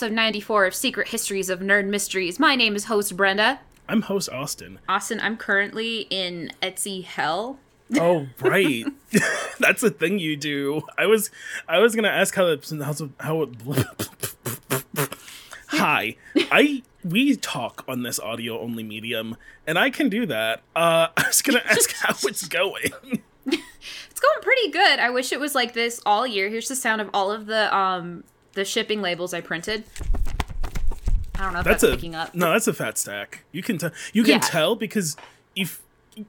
Episode 94 of Secret Histories of Nerd Mysteries. My name is host Brenda. I'm host Austin. Austin, I'm currently in Etsy hell. Oh right, that's a thing you do. I was I was gonna ask how it how how it. Hi, I we talk on this audio only medium, and I can do that. Uh, I was gonna ask how it's going. It's going pretty good. I wish it was like this all year. Here's the sound of all of the um the shipping labels I printed. I don't know if that's, That's a picking up. no. That's a fat stack. You can tell. You can Yeah. tell because if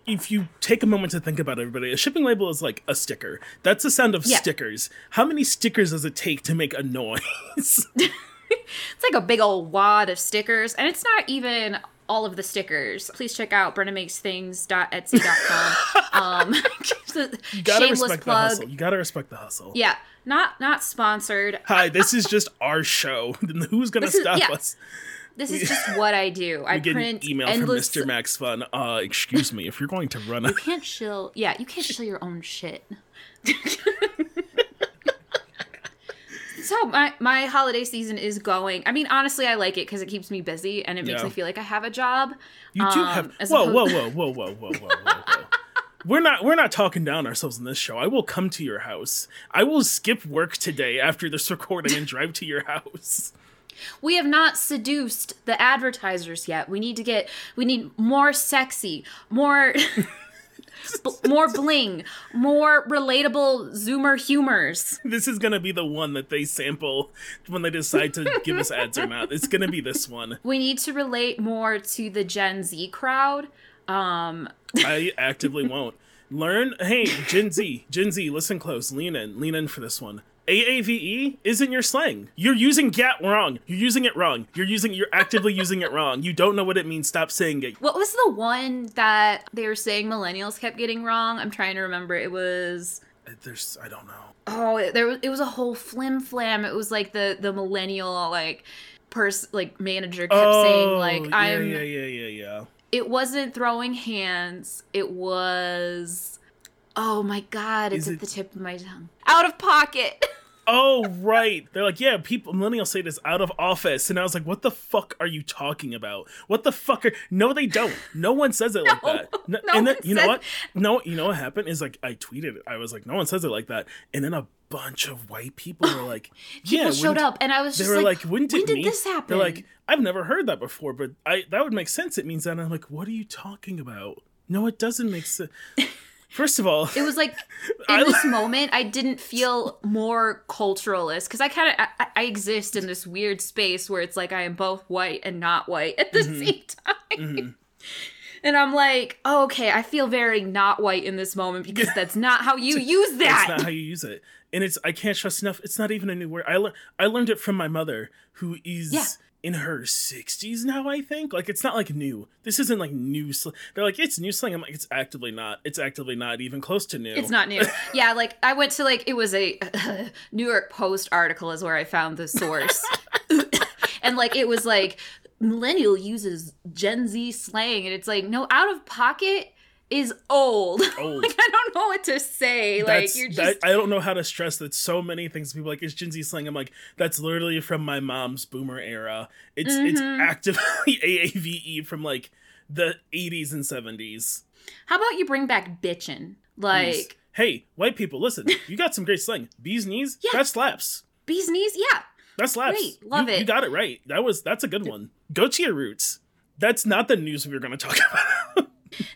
if you take a moment to think about it, everybody, a shipping label is like a sticker. That's the sound of Yeah. stickers. How many stickers does it take to make a noise? It's like a big old wad of stickers, and it's not even all of the stickers. Please check out brendamakesthings.etsy.com. you gotta shameless respect the hustle. You gotta respect the hustle. Yeah, not not sponsored. Hi, this is just our show. Who's gonna This is- stop yeah. us? This is just what I do. I get print an email endless. from Mr. Max Fun. Uh, excuse me, if you're going to run a You can't shill. Yeah, you can't shill your own shit. so my my holiday season is going. I mean, honestly, I like it because it keeps me busy and it makes Yeah. me feel like I have a job. You do Um, have as whoa, whoa, opposed- whoa, whoa, whoa, whoa, whoa, whoa, whoa. We're not we're not talking down ourselves in this show. I will come to your house. I will skip work today after this recording and drive to your house. We have not seduced the advertisers yet. We need to get. We need more sexy, more. b- more bling, more relatable Zoomer humors. This is gonna be the one that they sample when they decide to give us ads or not. It's gonna be this one. We need to relate more to the Gen Z crowd. Um, I actively won't. Learn, hey, Gen Z, Gen Z, listen close, lean in, lean in for this one. AAVE isn't your slang. You're using GAT wrong. You're using it wrong. You're using, you're actively using it wrong. You don't know what it means. Stop saying it. What was the one that they were saying millennials kept getting wrong? I'm trying to remember. It was There's, I don't know. oh, it- there was it was a whole flim flam. It was like the the millennial like person like manager kept saying like Oh, yeah, I'm. yeah, yeah, yeah, yeah. It wasn't throwing hands. It was. Oh my god! It's Is at it- the tip of my tongue. Out of pocket. Oh, right. They're like, yeah, people, millennials say this out of office. And I was like, what the fuck are you talking about? What the fuck are, no, they don't. No one says it like that. No, no and then, you know what? No, you know what happened is like, I tweeted it. I was like, no one says it like that. And then a bunch of white people were like, yeah, People showed up, and I was They were like, like, wouldn't when did this happen? They're like, I've never heard that before, but I that would make sense. It means that. And I'm like, what are you talking about? No, it doesn't make sense. First of all, it was like in I- this moment i didn't feel more culturalist because i kind of I, I exist in this weird space where it's like i am both white and not white at the Mm-hmm. same time and i'm like oh, okay i feel very not white in this moment because that's not how you use that. That's not how you use it. And it's I can't trust enough. It's not even a new word. I learned I learned it from my mother, who is Yeah. In her sixties now. I think like it's not like new. This isn't like new. Sl- They're like it's new slang. I'm like it's actively not. It's actively not even close to new. it's not new yeah like i went to like it was a new york post article is where i found the source and like it was like millennial uses gen z slang and it's like no out of pocket is old Old. like i don't know what to say like you're that, just I don't know how to stress that so many things people are like it's Gen Z slang. I'm like that's literally from my mom's boomer era. It's it's Mm-hmm. actively AAVE from like the 80s and 70s. how about you bring back bitchin like Hey, white people, listen. You got some great slang. Bees knees. Yeah. That slaps. bees knees yeah That slaps. Great, love You- it. You got it right. That was that's a good one. Go to your roots. That's not the news we were going to talk about.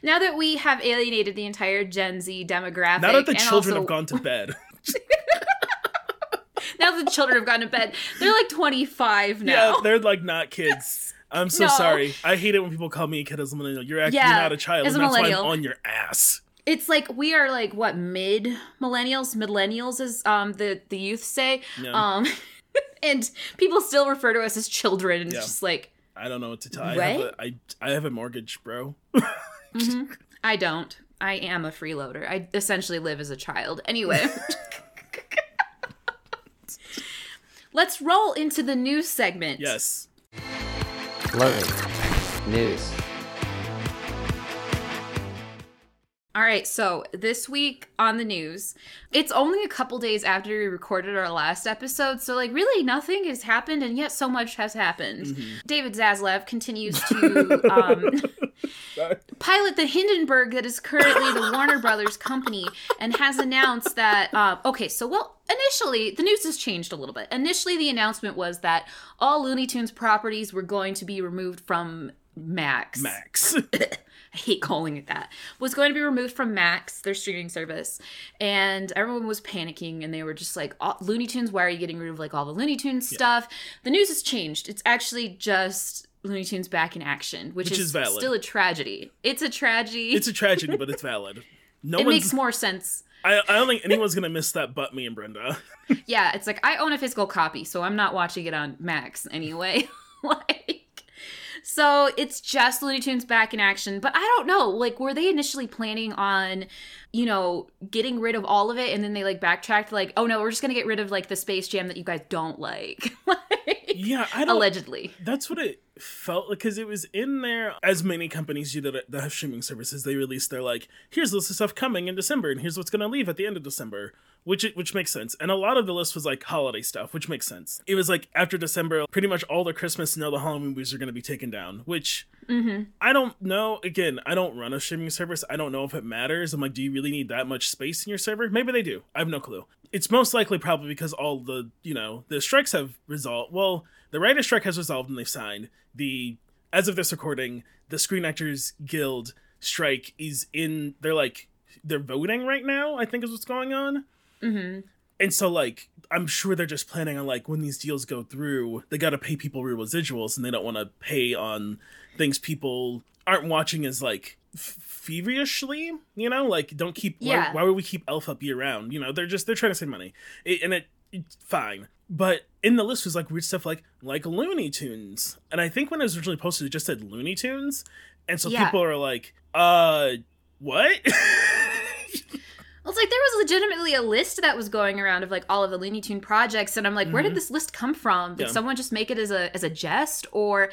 Now that we have alienated the entire gen z demographic now that the children also- have gone to bed. now the children have gone to bed. They're like 25 now. Yeah, they're like not kids. I'm so No. sorry. I hate it when people call me a kid as a millennial. You're actually Yeah, not a child, as and a that's why I'm millennial. on your ass. it's like we are like what mid millennials, millennials as um the the youth say. Yeah. Um and people still refer to us as children and Yeah. it's just like I don't know what to tell. You. I have, a, I, I have a mortgage, bro. Mhm, I don't. I am a freeloader. I essentially live as a child. Anyway. Let's roll into the news segment. yes. Loading. News. All right, so this week on the news, it's only a couple days after we recorded our last episode, so like really nothing has happened, and yet so much has happened. David Zaslav continues to um, pilot the Hindenburg that is currently the Warner Brothers company and has announced that. Uh, okay, so well, initially the news has changed a little bit. Initially, the announcement was that all Looney Tunes properties were going to be removed from Max. Max. I hate calling it that, was going to be removed from Max, their streaming service. And everyone was panicking and they were just like, "Oh, Looney Tunes, why are you getting rid of like all the Looney Tunes stuff? The news has changed. It's actually just Looney Tunes back in action, which, Which is, is valid. still a tragedy. It's a tragedy. it's a tragedy, but it's valid. No it makes more sense. I, I don't think anyone's gonna miss that but me and Brenda. Yeah, it's like I own a physical copy, so I'm not watching it on Max anyway. like so it's just Looney Tunes back in action, but I don't know. Like were they initially planning on, you know, getting rid of all of it and then they like backtracked like, "Oh no, we're just going to get rid of like the Space Jam that you guys don't like." like Yeah, I don't. allegedly. That's what it felt like because it was in there. As many companies do that, that have streaming services, they release their like, here's the list of stuff coming in December, and here's what's going to leave at the end of December, which which makes sense. And a lot of the list was like holiday stuff, which makes sense. It was like after December, pretty much all the Christmas and all the Halloween movies are going to be taken down, which. Mm-hmm. I don't know. Again, I don't run a streaming service. I don't know if it matters. I'm like, do you really need that much space in your server? Maybe they do. I have no clue. It's most likely probably because all the, you know, the strikes have resolved. Well, the writer's strike has resolved and they've signed. The, as of this recording, the Screen Actors Guild strike is in, they're like, they're voting right now, I think is what's going on. Mhm. And so, like, I'm sure they're just planning on, like, when these deals go through, they got to pay people real residuals and they don't want to pay on things people aren't watching as, like, f- feverishly, you know? Like, don't keep, Yeah. why, why would we keep Elf up year round? You know, they're just, they're trying to save money. It, and it, fine. But in the list was, like, weird stuff like, like Looney Tunes. And I think when it was originally posted, it just said Looney Tunes. And so Yeah. people are like, uh, what? Well, it's like there was legitimately a list that was going around of like all of the Looney Tune projects, and I'm like, where did this list come from? Did Mm-hmm. Yeah. someone just make it as a as a jest, or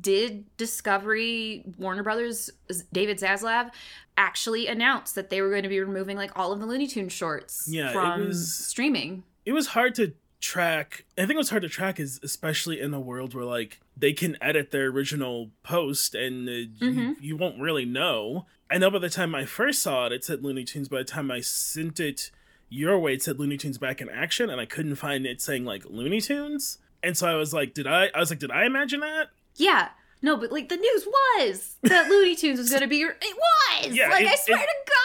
did Discovery, Warner Brothers, David Zaslav actually announce that they were going to be removing like all of the Looney Tune shorts Yeah, it from was- streaming? It was hard to track. I think it was hard to track is especially in a world where like they can edit their original post and uh, you, Mhm. you won't really know. I know by the time I first saw it, it said Looney Tunes. By the time I sent it your way, it said Looney Tunes back in action, and I couldn't find it saying like Looney Tunes. And so I was like, did I? I was like, did I imagine that? Yeah. No, but like the news was that Looney Tunes was going to be. your It was. Yeah, like I swear it- to God.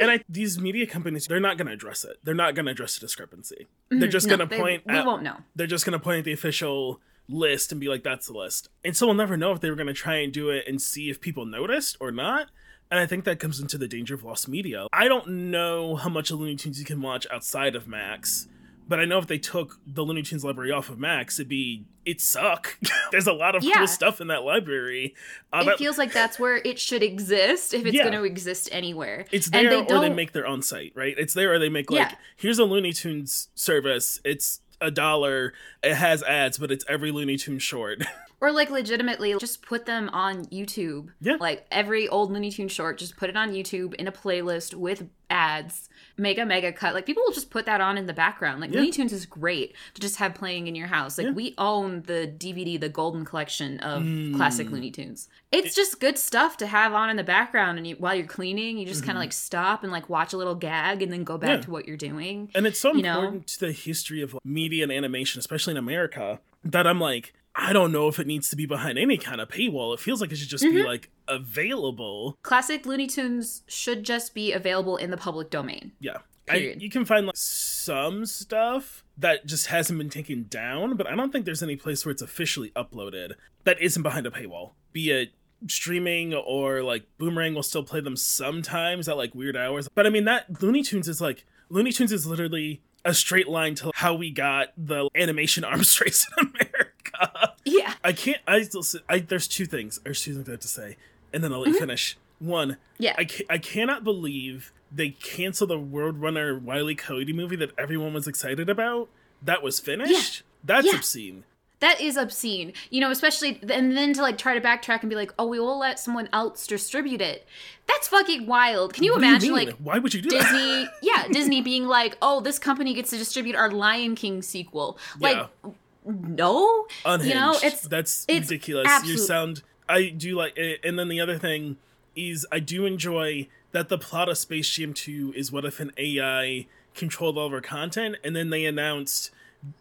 And I, these media companies, they're not going to address it. They're not going to address the discrepancy. They're mm-hmm. just No, going to they- point. We at, won't know. they're just going to point at the official list and be like, that's the list. And so we'll never know if they were going to try and do it and see if people noticed or not. And I think that comes into the danger of lost media. I don't know how much of Looney Tunes you can watch outside of Max, but I know if they took the Looney Tunes library off of Max, it'd be, it'd suck. There's a lot of Yeah. cool stuff in that library. Uh, it that- feels like that's where it should exist if it's Yeah. going to exist anywhere. it's And there they or they don't- make their own site, right? It's there or they make like, Yeah. here's a Looney Tunes service. It's a dollar. It has ads, but it's every Looney Tunes short. Or like legitimately just put them on YouTube. Yeah. Like every old Looney Tune short, just put it on YouTube in a playlist with ads. Make a mega cut. Like people will just put that on in the background. Like Yeah. Looney Tunes is great to just have playing in your house. Like Yeah. we own the DVD, the golden collection of Mm. classic Looney Tunes. It's just good stuff to have on in the background and you, while you're cleaning, you just Mm-hmm. kind of like stop and like watch a little gag and then go back Yeah. to what you're doing. And it's so You know? important to the history of media and animation, especially in America, that I'm like, I don't know if it needs to be behind any kind of paywall. It feels like it should just Mm-hmm. be like available. Classic Looney Tunes should just be available in the public domain. Yeah. I, you can find like some stuff, that just hasn't been taken down, but I don't think there's any place where it's officially uploaded that isn't behind a paywall. Be it streaming or like Boomerang will still play them sometimes at like weird hours. But I mean that Looney Tunes is like Looney Tunes is literally a straight line to how we got the animation arms race in America. Yeah. I can't. I, still I there's two things. There's two things I have to say, and then I'll let you finish. One, Mm-hmm. Yeah. I ca- I cannot believe they canceled the Roadrunner Wiley Coyote movie that everyone was excited about. That was finished. That's Yeah. obscene. That is obscene. You know, especially and then to like try to backtrack and be like, "Oh, we will let someone else distribute it." That's fucking wild. Can you What imagine mean? like why would you do that? Disney, yeah, Disney being like, "Oh, this company gets to distribute our Lion King sequel." Like, Yeah. No, Unhinged. you know, it's that's it's ridiculous. You sound. I do like, it. and then the other thing is I do enjoy that the plot of Space Jam 2 is what if an AI controlled all of our content, and then they announced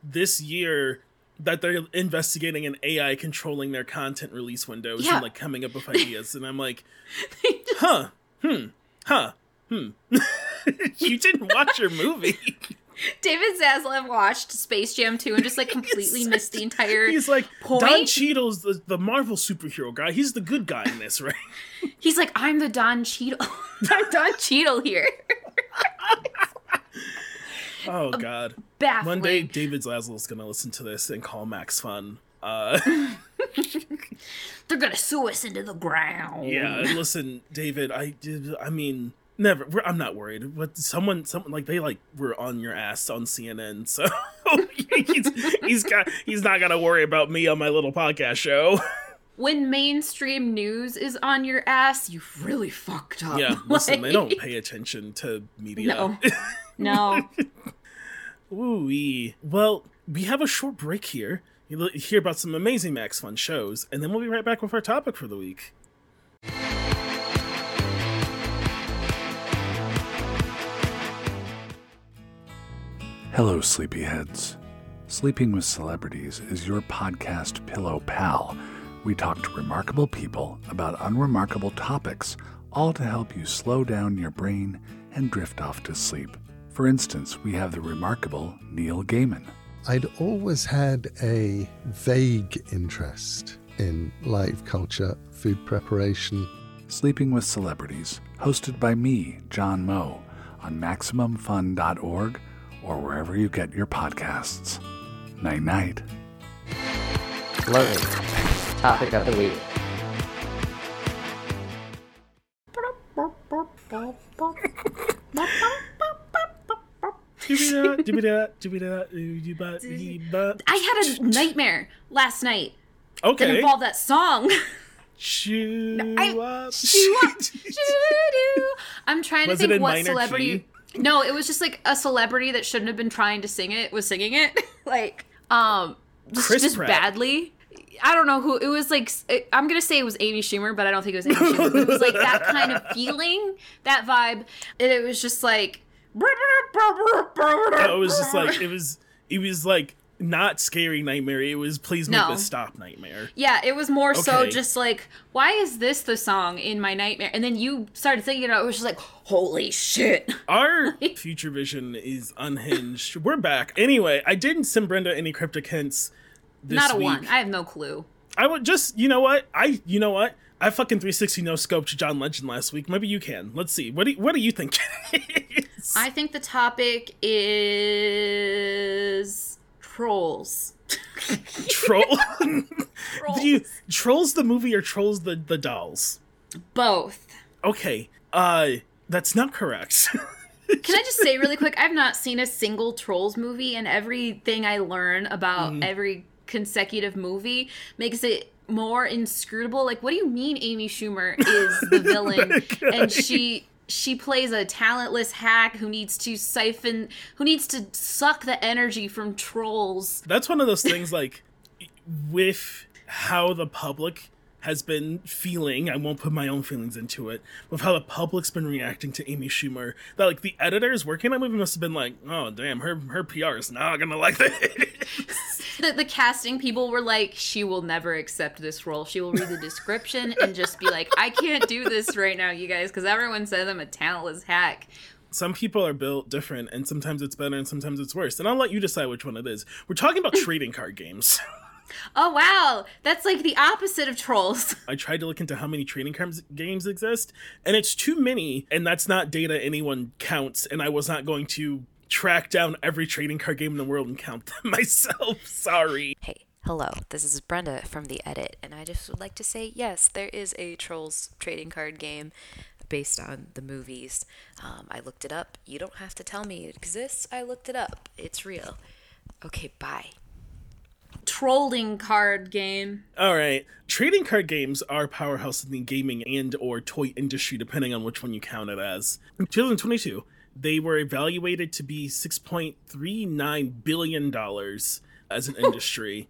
this year that they're investigating an AI controlling their content release windows Yeah. and like coming up with ideas, and I'm like, huh, hmm, huh, hmm. you didn't watch your movie. David Zaslav watched Space Jam 2 and just like completely He's- missed the entire He's like point. Don Cheadle's the, the Marvel superhero guy. He's the good guy in this, right? He's like, I'm the Don Cheadle. I'm Don Cheadle here. Oh God! Baffling. One day, David Zaslav's gonna listen to this and call Max fun. Uh, They're gonna sue us into the ground. yeah, listen, David. I did. I mean, never. We're, I'm not worried. But someone, someone like they like were on your ass on CNN, so he's he's got he's not gonna worry about me on my little podcast show. When mainstream news is on your ass, you've really fucked up. yeah, listen, they don't pay attention to media. No. No. Ooh, well, we have a short break here. You'll hear about some amazing Max Fun shows, and then we'll be right back with our topic for the week. Hello, sleepyheads. Sleeping with Celebrities is your podcast pillow pal. We talk to remarkable people about unremarkable topics, all to help you slow down your brain and drift off to sleep. For instance, we have the remarkable Neil Gaiman. I'd always had a vague interest in live culture, food preparation. Sleeping with Celebrities, hosted by me, John Moe, on MaximumFun.org or wherever you get your podcasts. Night night. Loading. Topic of the week. I had a nightmare last night Okay. that involved that song. Chew I- up. Chew up. Doo-doo. I'm trying to it think in what celebrity. key? No, it was just like a celebrity that shouldn't have been trying to sing it was singing it, like um, just, Chris just Pratt. badly. I don't know who it was. Like I'm gonna say it was Amy Schumer, but I don't think it was Amy Schumer. But it was like that kind of feeling, that vibe, and it was just like. it was just like it was. It was like not scary nightmare. It was please make No. this stop nightmare. Yeah, it was more so just like, why is this the song in my nightmare? And then you started thinking about it, it was just like, holy shit. Our future vision is unhinged. We're back. Anyway, I didn't send Brenda any cryptic hints this Not a week. one. I have no clue. I would just, you know what? I, you know what? I fucking 360 no scoped John Legend last week. Maybe you can. Let's see. What do you, what do you think? I think the topic is trolls. Troll. Trolls. do you trolls the movie or trolls the the dolls? Both. Okay. Uh, that's not correct. Can I just say really quick? I've not seen a single Trolls movie, and everything I learn about Mm-hmm. every consecutive movie makes it more inscrutable. Like, what do you mean Amy Schumer is the villain and she she plays a talentless hack who needs to siphon who needs to suck the energy from trolls. that's one of those things like with how the public has been feeling i won't put my own feelings into it with how the public's been reacting to amy schumer that like the editors working on the movie must have been like oh damn her her pr is not gonna like this The, the casting people were like, she will never accept this role. She will read the description and just be like, I can't do this right now, you guys, because everyone says I'm a talentless hack. some people are built different, and sometimes it's better and sometimes it's worse. And I'll let you decide which one it is. We're talking about trading card games. Oh wow, that's like the opposite of trolls. I tried to look into how many trading cards games exist, and it's too many, and that's not data anyone counts. And I was not going to track down every trading card game in the world and count them myself. Sorry. Hey, hello. This is Brenda from The Edit, and I just would like to say yes, there is a Trolls trading card game based on the movies. Um, I looked it up. You don't have to tell me it exists. I looked it up. It's real. Okay, bye. Trolling card game. All right. Trading card games are powerhouse in the gaming and or toy industry, depending on which one you count it as. In 2022, they were evaluated to be 6.39 billion dollars as an industry.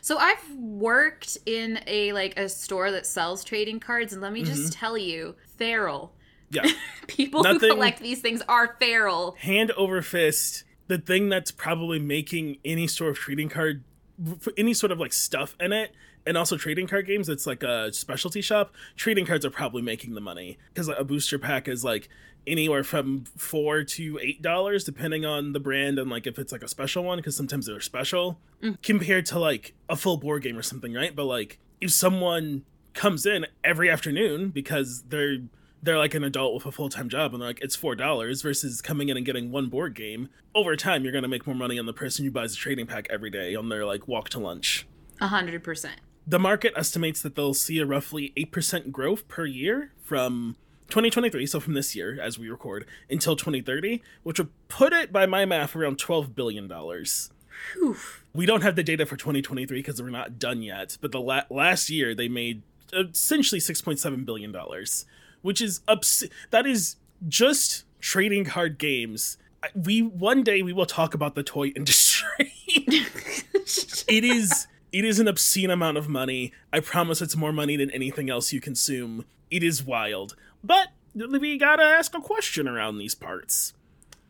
So I've worked in a like a store that sells trading cards, and let me just mm-hmm. tell you, feral. Yeah. People Nothing- who collect these things are feral. Hand over fist, the thing that's probably making any sort of trading card any sort of like stuff in it and also trading card games it's like a specialty shop trading cards are probably making the money. Because a booster pack is like anywhere from four to eight dollars depending on the brand and like if it's like a special one because sometimes they're special mm. compared to like a full board game or something right? But like if someone comes in every afternoon because they're they're like an adult with a full-time job and they're like it's four dollars versus coming in and getting one board game. Over time you're going to make more money on the person who buys a trading pack every day on their like walk to lunch. A hundred percent. the market estimates that they'll see a roughly 8% growth per year from 2023 so from this year as we record until 2030 which would put it by my math around 12 billion dollars. We don't have the data for 2023 because we're not done yet but the la- last year they made uh, essentially 6.7 billion dollars which is ups- that is just trading card games. We one day we will talk about the toy industry. It is it is an obscene amount of money. I promise it's more money than anything else you consume. It is wild. But we gotta ask a question around these parts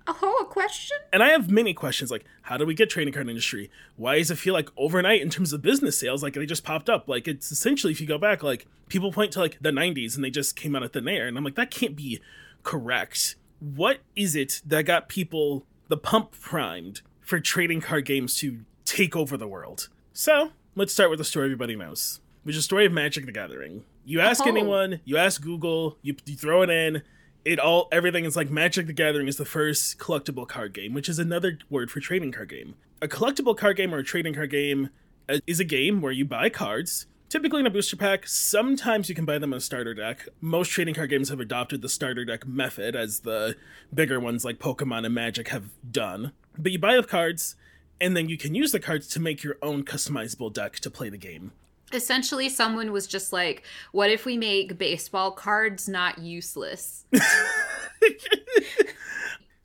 Oh, a question? and I have many questions like how do we get trading card industry? Why does it feel like overnight in terms of business sales like they just popped up? Like it's essentially if you go back like people point to like the 90s and they just came out of thin air and I'm like that can't be correct. What is it that got people the pump primed for trading card games to take over the world? So, let's start with the story everybody knows. Which is the story of Magic the Gathering. You ask Oh. anyone, you ask Google, you, you throw it in, it all everything is like Magic the Gathering is the first collectible card game, which is another word for trading card game. A collectible card game or a trading card game uh, is a game where you buy cards, typically in a booster pack. Sometimes you can buy them in a starter deck. Most trading card games have adopted the starter deck method, as the bigger ones like Pokemon and Magic have done. But you buy the cards, and then you can use the cards to make your own customizable deck to play the game. Essentially, someone was just like, what if we make baseball cards not useless?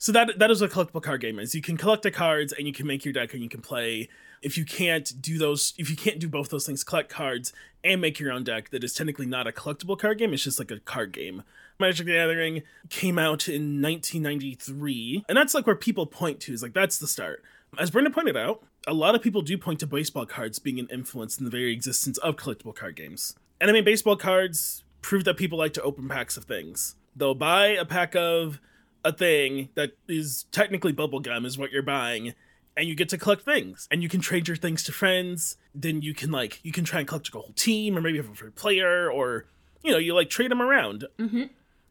So that that is what a collectible card game is. You can collect the cards and you can make your deck and you can play. If you can't do those, if you can't do both those things, collect cards and make your own deck. That is technically not a collectible card game. It's just like a card game. Magic the Gathering came out in 1993, and that's like where people point to. Is like that's the start. As Brenda pointed out, a lot of people do point to baseball cards being an influence in the very existence of collectible card games. And I mean, baseball cards prove that people like to open packs of things. They'll buy a pack of a thing that is technically bubblegum is what you're buying and you get to collect things and you can trade your things to friends then you can like you can try and collect a whole team or maybe have a favorite player or you know you like trade them around mm-hmm.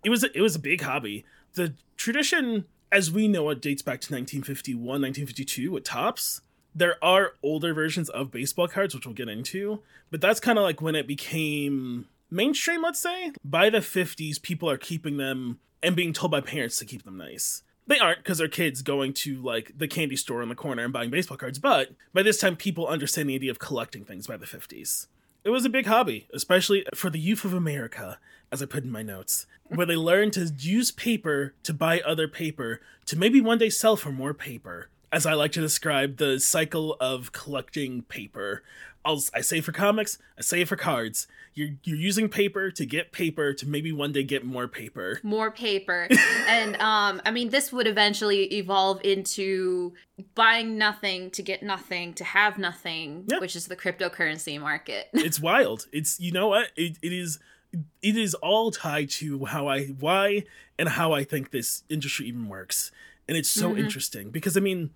it was a, it was a big hobby the tradition as we know it dates back to 1951 1952 with Topps there are older versions of baseball cards which we'll get into but that's kind of like when it became mainstream let's say. By the 50s people are keeping them and being told by parents to keep them nice. They aren't because they're kids going to like the candy store in the corner and buying baseball cards but by this time people understand the idea of collecting things by the 50s it was a big hobby especially for the youth of america as i put in my notes where they learned to use paper to buy other paper to maybe one day sell for more paper as i like to describe the cycle of collecting paper I'll, I say for comics, I say for cards. You're you're using paper to get paper to maybe one day get more paper. More paper. and um, I mean, this would eventually evolve into buying nothing to get nothing to have nothing, Yeah. which is the cryptocurrency market. It's wild. It's you know what? It, it is it is all tied to how I why and how I think this industry even works. And it's so Mm-hmm. interesting because I mean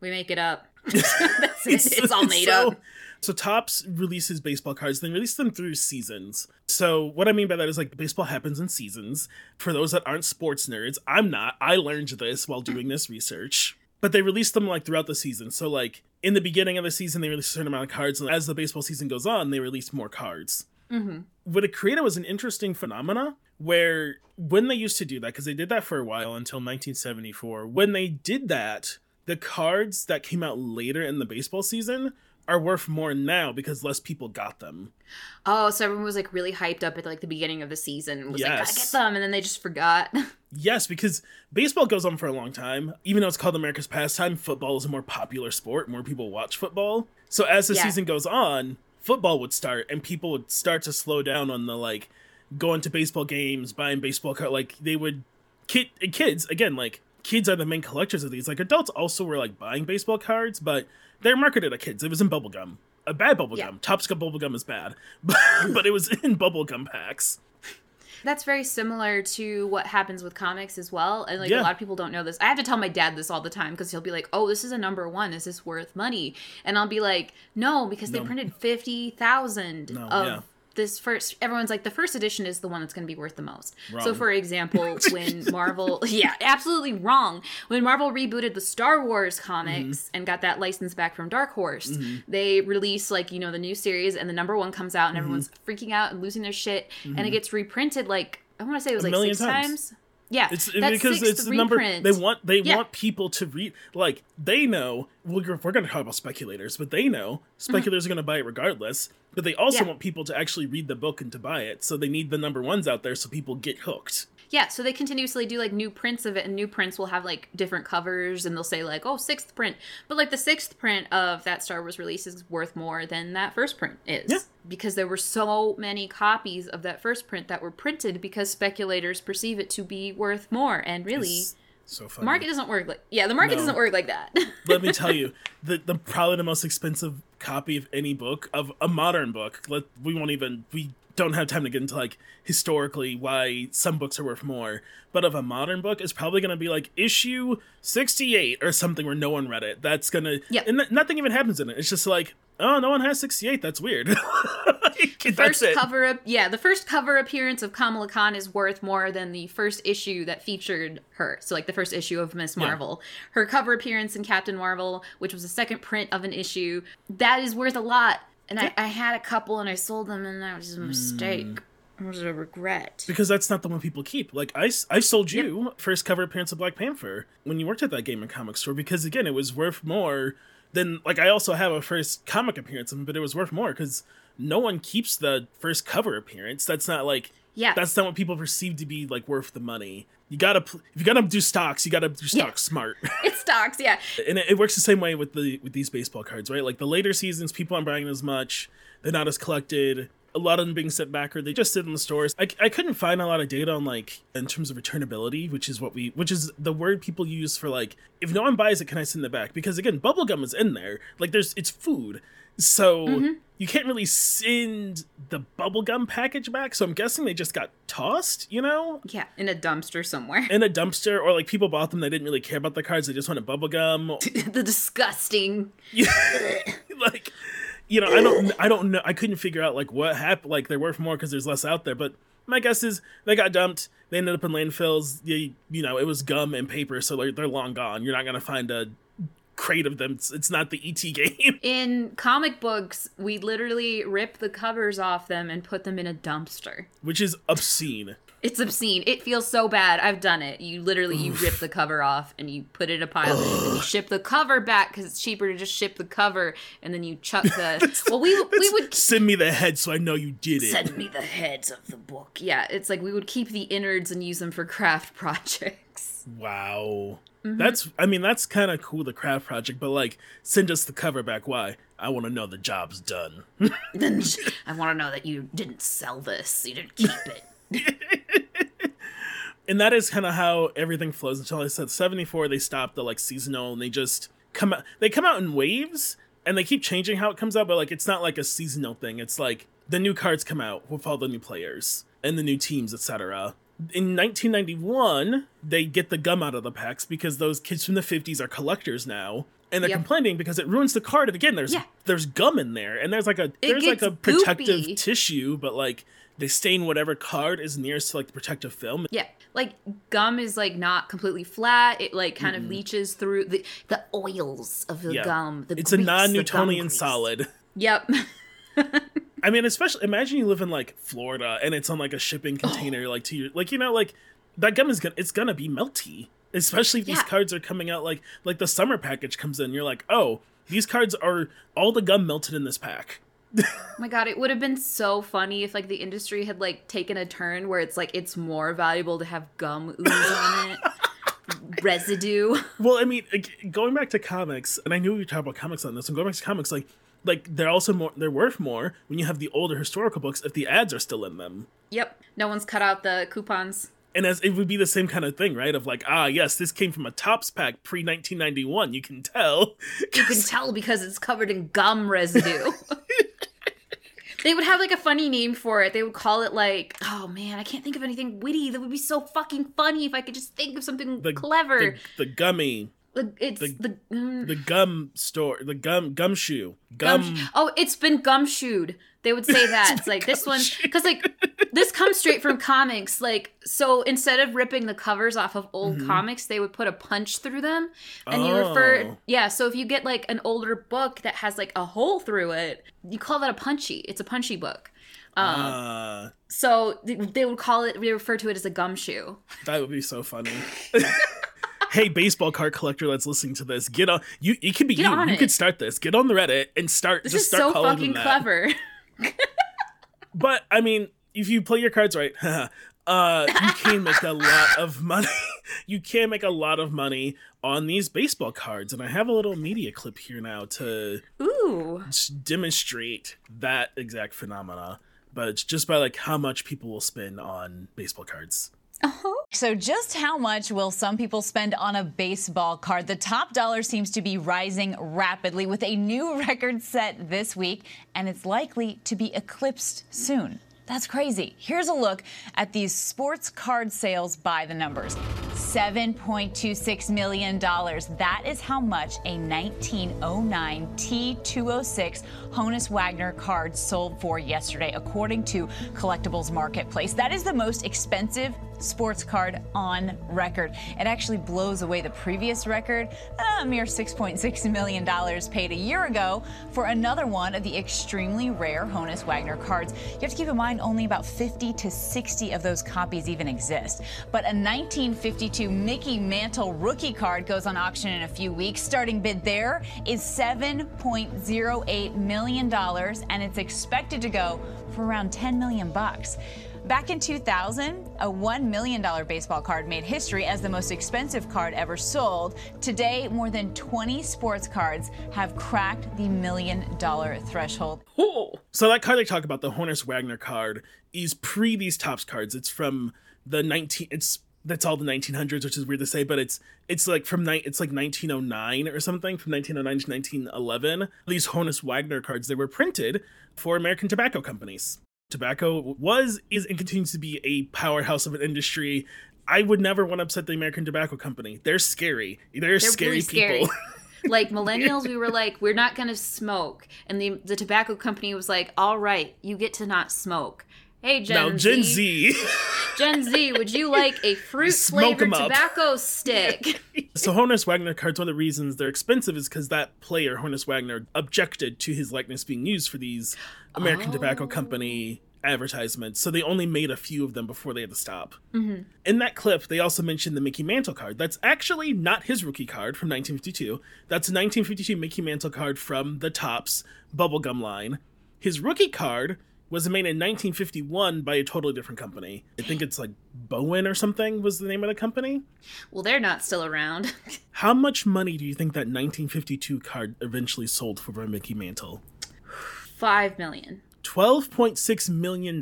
We make it up. That's it. It's all made so, up. So Topps releases baseball cards. They release them through seasons. So what I mean by that is like baseball happens in seasons. For those that aren't sports nerds, I'm not. I learned this while doing this research. But they release them like throughout the season. So like in the beginning of the season, they release a certain amount of cards, and as the baseball season goes on, they release more cards. Mm-hmm. What it created was an interesting phenomena where when they used to do that, because they did that for a while until 1974, when they did that, the cards that came out later in the baseball season are worth more now because less people got them. Oh, so everyone was like really hyped up at like the beginning of the season. and Was like, gotta get them, and then they just forgot. Yes, because baseball goes on for a long time. Even though it's called America's pastime, football is a more popular sport. More people watch football. So as the Yeah. season goes on, football would start, and people would start to slow down on the like going to baseball games, buying baseball cards. Like they would, kid kids again. Like kids are the main collectors of these. Like adults also were like buying baseball cards, but they're marketed at kids. It was in bubble gum. A bad bubble Yeah. gum. Top Scup bubble gum is bad, but, it was in bubble gum packs. That's very similar to what happens with comics as well. And like Yeah. a lot of people don't know this. I have to tell my dad this all the time because he'll be like, "Oh, this is a number one. Is this worth money?" And I'll be like, "No, because they printed fifty thousand No, of yeah. This first Everyone's like, "The first edition is the one that's going to be worth the most." So, for example, when Marvel, yeah, absolutely wrong. When Marvel rebooted the Star Wars comics Mm-hmm. and got that license back from Dark Horse, they release like you know the new series, and the number one comes out, and Mm-hmm. everyone's freaking out and losing their shit, and it gets reprinted like I want to say it was like 6 times. times. Yeah, It's because it's the number they want. They Yeah. want people to read. Like they know. We're, we're going to talk about speculators, but they know speculators are going to buy it regardless. But they also Mm-hmm. Yeah. want people to actually read the book and to buy it. So they need the number ones out there so people get hooked. Yeah, so they continuously do like new prints of it, and new prints will have like different covers, and they'll say like, "Oh, sixth print," but like the sixth print of that Star Wars release is worth more than that first print is, Yeah. because there were so many copies of that first print that were printed because speculators perceive it to be worth more, and really, It's so funny. the market doesn't work like yeah, the market No. doesn't work like that. Let me tell you, the the probably the most expensive copy of any book of a modern book. Let we won't even we don't have time to get into like historically why some books are worth more. But of a modern book is probably going to be like issue sixty eight or something where no one read it. That's gonna Yeah. and th- nothing even happens in it. It's just like oh no one has sixty eight. That's weird. Like, first cover up yeah the first cover appearance of kamala khan is worth more than the first issue that featured her so like the first issue of miss marvel her cover appearance in captain marvel which was a second print of an issue that is worth a lot and I, I had a couple and i sold them and that was a mistake hmm. it was a regret because that's not the one people keep. Like I, I sold you first cover appearance of Black Panther when you worked at that game and comic store because again it was worth more than like I also have a first comic appearance of him, but it was worth more because no one keeps the first cover appearance. That's not like Yeah. that's not what people perceive to be like worth the money. You gotta if you gotta do stocks, you gotta do stocks smart. it's stocks yeah and it, it works the same way with the with these baseball cards, right? Like the later seasons, people aren't buying as much. They're not as collected. A lot of them being sent back, or they just sit in the stores. I, I couldn't find a lot of data on like in terms of returnability, which is what we, which is the word people use for like if no one buys it, can I send it back? Because again, bubblegum is in there. Like there's it's food, so mm-hmm. you can't really send the bubblegum package back. So I'm guessing they just got tossed, you know, yeah in a dumpster somewhere in a dumpster, or like people bought them. They didn't really care about the cards. They just wanted bubblegum. the disgusting like you know i don't i don't know i couldn't figure out like what happened like they're worth more because there's less out there but my guess is they got dumped they ended up in landfills you, you know it was gum and paper so they're, they're long gone you're not gonna find a crate of them it's, it's not the et game in comic books we literally rip the covers off them and put them in a dumpster which is obscene It's obscene. It feels so bad. I've done it. You literally you rip the cover off and you put it in a pile and you ship the cover back because it's cheaper to just ship the cover and then you chuck the. well, we we would send me the head so i know you did it send me the heads of the book. Yeah, it's like we would keep the innards and use them for craft projects. wow Mm-hmm. that's i mean that's kind of cool the craft project but like send us the cover back why i want to know the job's done then I want to know that you didn't sell this. You didn't keep it. and that is kind of how everything flows until I said 74 they stopped the like seasonal and they just come out they come out in waves and they keep changing how it comes out but like it's not like a seasonal thing it's like the new cards come out with all the new players and the new teams, etc. In 1991, they get the gum out of the packs because those kids from the 50s are collectors now. And they're Yep. complaining because it ruins the card. And again, there's Yeah. there's gum in there, and there's like a there's like a protective goopy. tissue, but like they stain whatever card is nearest to like the protective film. Yeah, like gum is like not completely flat. It like kind of mm-hmm. leaches through the the oils of the Yeah. gum. The it's a grease, gum non-Newtonian solid. Yep. I mean, especially imagine you live in like Florida and it's on like a shipping Oh. container, like to your like you know like that gum is gonna it's gonna be melty. Especially if these cards are coming out like like the summer package comes in, you're like, oh, these cards are all the gum melted in this pack. Oh my god, it would have been so funny if like the industry had like taken a turn where it's like it's more valuable to have gum ooze on it. Residue. Well, I mean, going back to comics, and I knew we were talking about comics on this, and going back to comics, like like they're also more they're worth more when you have the older historical books if the ads are still in them. Yep. No one's cut out the coupons. And as it would be the same kind of thing, right? Of like, ah, yes, this came from a Topps pack pre 1991. You can tell. You can tell because it's covered in gum residue. they would have like a funny name for it. They would call it like, oh man, I can't think of anything witty that would be so fucking funny if I could just think of something the clever. the, the gummy, The- it's the- the, mm, the gum store, the gum gumshoe, gum. gum. oh, it's been gumshoed. They would say that. It's like this one because like this comes straight from comics. Like so, instead of ripping the covers off of old comics, they would put a punch through them, and you refer. Oh. Yeah, so if you get like an older book that has like a hole through it, you call that a punchy. It's a punchy book. Um, Uh, so they, they would call it. They refer to it as a gumshoe. that would be so funny. hey, baseball card collector that's listening to this, get on. You, it could be Get you. you it. could start this. Get on the Reddit and start. This just is start so calling fucking clever. But I mean, if you play your cards right, uh, you can make a lot of money. you can make a lot of money on these baseball cards, and I have a little media clip here now to Ooh. demonstrate that exact phenomena. But just by like how much people will spend on baseball cards. Uh-huh. So, just how much will some people spend on a baseball card? The top dollar seems to be rising rapidly with a new record set this week, and it's likely to be eclipsed soon. That's crazy. Here's a look at these sports card sales by the numbers $7.26 million. That is how much a 1909 T206 Honus Wagner card sold for yesterday, according to Collectibles Marketplace. That is the most expensive sports card on record. It actually blows away the previous record, a mere $6.6 million paid a year ago for another one of the extremely rare Honus Wagner cards. You have to keep in mind only about 50 to 60 of those copies even exist. But a 1952 Mickey Mantle rookie card goes on auction in a few weeks. Starting bid there is $7.08 million, and it's expected to go for around 10 million bucks. Back in 2000, a $1 million baseball card made history as the most expensive card ever sold. Today, more than 20 sports cards have cracked the million dollar threshold. So that card they talk about, the Honus Wagner card, is pre these Topps cards. It's from the 19 it's that's all the 1900s, which is weird to say, but it's it's like from ni- it's like 1909 or something, from 1909 to 1911. These Honus Wagner cards they were printed for American tobacco companies. Tobacco was is and continues to be a powerhouse of an industry. I would never want to upset the American Tobacco Company. They're scary. They're, They're scary really scary. people. like millennials, we were like, we're not gonna smoke, and the the tobacco company was like, all right, you get to not smoke. Hey Gen now Z, Gen Z. Gen Z, would you like a fruit flavored tobacco stick? So Honus Wagner cards, one of the reasons they're expensive is because that player, Honus Wagner, objected to his likeness being used for these American Tobacco Company oh. advertisements. So they only made a few of them before they had to stop. Mm-hmm. In that clip, they also mentioned the Mickey Mantle card. That's actually not his rookie card from 1952. That's a 1952 Mickey Mantle card from the Topps bubblegum line. His rookie card was made in 1951 by a totally different company. I think it's like Bowen or something was the name of the company. well, they're not still around. How much money do you think that 1952 card eventually sold for Mickey Mantle? Five million. $12.6 million.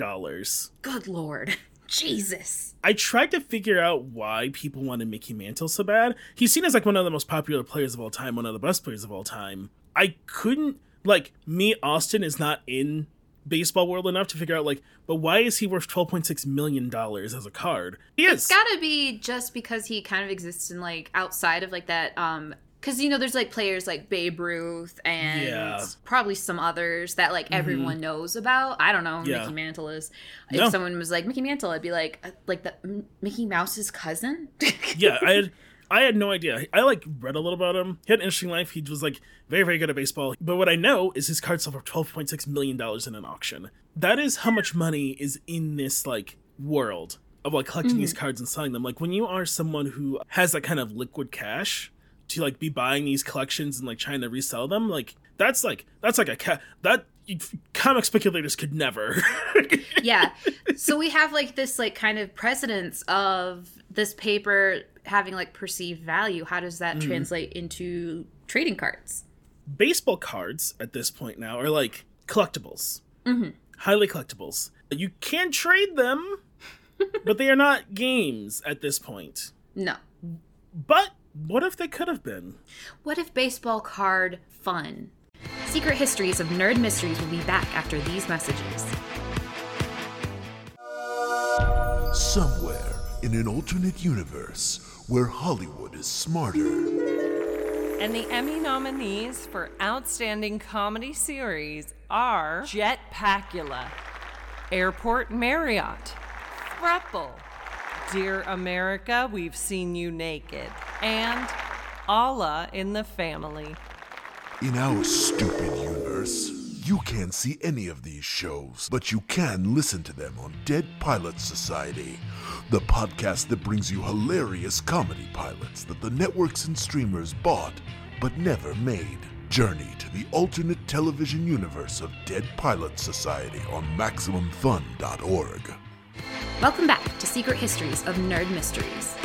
Good lord, Jesus. I tried to figure out why people wanted Mickey Mantle so bad. He's seen as like one of the most popular players of all time, one of the best players of all time. I couldn't like me Austin is not in baseball world enough to figure out like, but why is he worth twelve point six million dollars as a card? He is. It's gotta be just because he kind of exists in like outside of like that um because you know there's like players like Babe Ruth and Yeah. probably some others that like everyone knows about. I don't know who Yeah. Mickey Mantle is. If No. someone was like Mickey Mantle, I'd be like uh, like the Mickey Mouse's cousin. yeah, I had I had no idea. I like read a little about him. He had an interesting life. He was like very very good at baseball. But what I know is his card sold for twelve point six million dollars in an auction. That is how much money is in this like world of like collecting these mm-hmm. cards and selling them. Like when you are someone who has that kind of liquid cash to like be buying these collections and like trying to resell them, like that's like that's like a cat that comic speculators could never. yeah. So we have like this like kind of precedence of this paper having like perceived value. How does that translate into trading cards? baseball cards at this point now are like collectibles, mm-hmm. highly collectibles. You can trade them, but they are not games at this point. No. But what if they could have been? What if baseball card fun? Secret Histories of Nerd Mysteries will be back after these messages. Somewhere in an alternate universe where Hollywood is smarter. And the Emmy nominees for Outstanding Comedy Series are Jet Pacula, Airport Marriott, Thruple, Dear America, We've Seen You Naked, and Allah in the Family. In our stupid universe, you can't see any of these shows, but you can listen to them on Dead Pilot Society, the podcast that brings you hilarious comedy pilots that the networks and streamers bought but never made. Journey to the alternate television universe of Dead Pilot Society on MaximumFun.org. Welcome back to Secret Histories of Nerd Mysteries.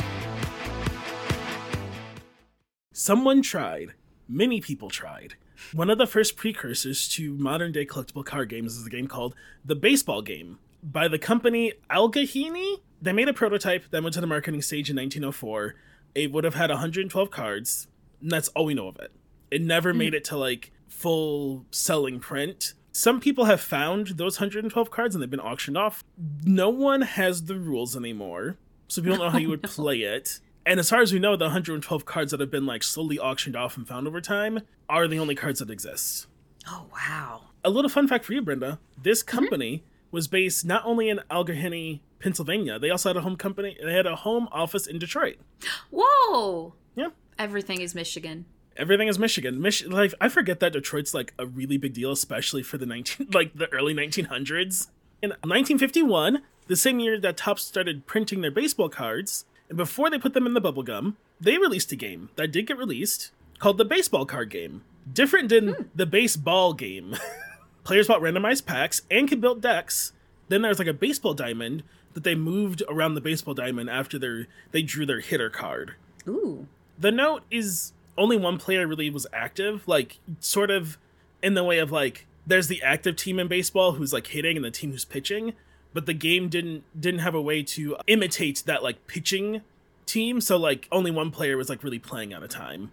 Someone tried. Many people tried. One of the first precursors to modern day collectible card games is a game called The Baseball Game by the company Allegheny. They made a prototype that went to the marketing stage in 1904. It would have had 112 cards, and that's all we know of it. It never hmm. made it to like full selling print. Some people have found those 112 cards and they've been auctioned off. No one has the rules anymore, so people don't know how you would play it. And as far as we know, the 112 cards that have been like slowly auctioned off and found over time are the only cards that exist. Oh, wow. A little fun fact for you, Brenda. This mm-hmm. company was based not only in Allegheny, Pennsylvania, they also had a home company, they had a home office in Detroit. Whoa! Yeah. Everything is Michigan. Everything is Michigan. Mich- like I forget that Detroit's like a really big deal, especially for the 19 like the early 1900s. In 1951, the same year that Topps started printing their baseball cards, and before they put them in the bubble gum, they released a game that did get released called the baseball card game. Different than hmm. the baseball game. Players bought randomized packs and could build decks. Then there's like a baseball diamond that they moved around the baseball diamond after their they drew their hitter card Ooh. the note is only one player really was active, like sort of in the way of like there's the active team in baseball who's like hitting and the team who's pitching, but the game didn't didn't have a way to imitate that like pitching team, so like only one player was like really playing at a time.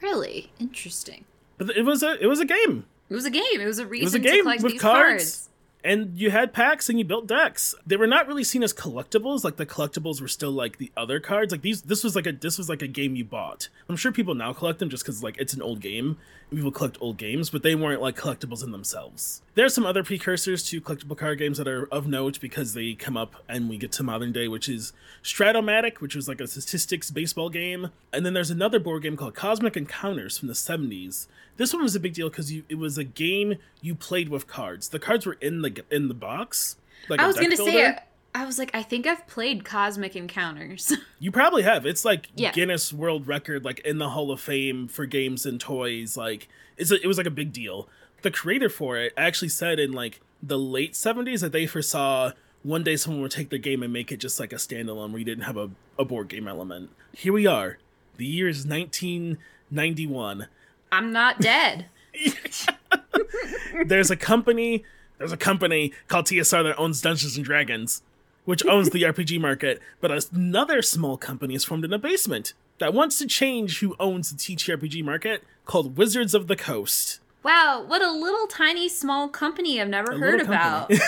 Really? Interesting. But it was a it was a game. It was a game. It was a It was a game collect with cards. cards. And you had packs and you built decks. They were not really seen as collectibles. Like the collectibles were still like the other cards. Like these, this was like a this was like a game you bought. I'm sure people now collect them just because like it's an old game. People collect old games, but they weren't like collectibles in themselves. There are some other precursors to collectible card games that are of note because they come up and we get to modern day, which is Strat-O-Matic, which was like a statistics baseball game, and then there's another board game called Cosmic Encounters from the 70s. This one was a big deal because it was a game you played with cards. The cards were in the in the box. Like I was gonna builder. say, I was like, I think I've played Cosmic Encounters. You probably have. It's like Yeah. Guinness World Record, like in the Hall of Fame for games and toys. Like it's a, it was like a big deal. The creator for it actually said in like the late seventies that they foresaw one day someone would take their game and make it just like a standalone where you didn't have a, a board game element. Here we are. The year is nineteen ninety one. I'm not dead. There's a company. There's a company called TSR that owns Dungeons and Dragons, which owns the RPG market. But another small company is formed in a basement that wants to change who owns the TTRPG market, called Wizards of the Coast. Wow, what a little tiny small company I've never A heard about.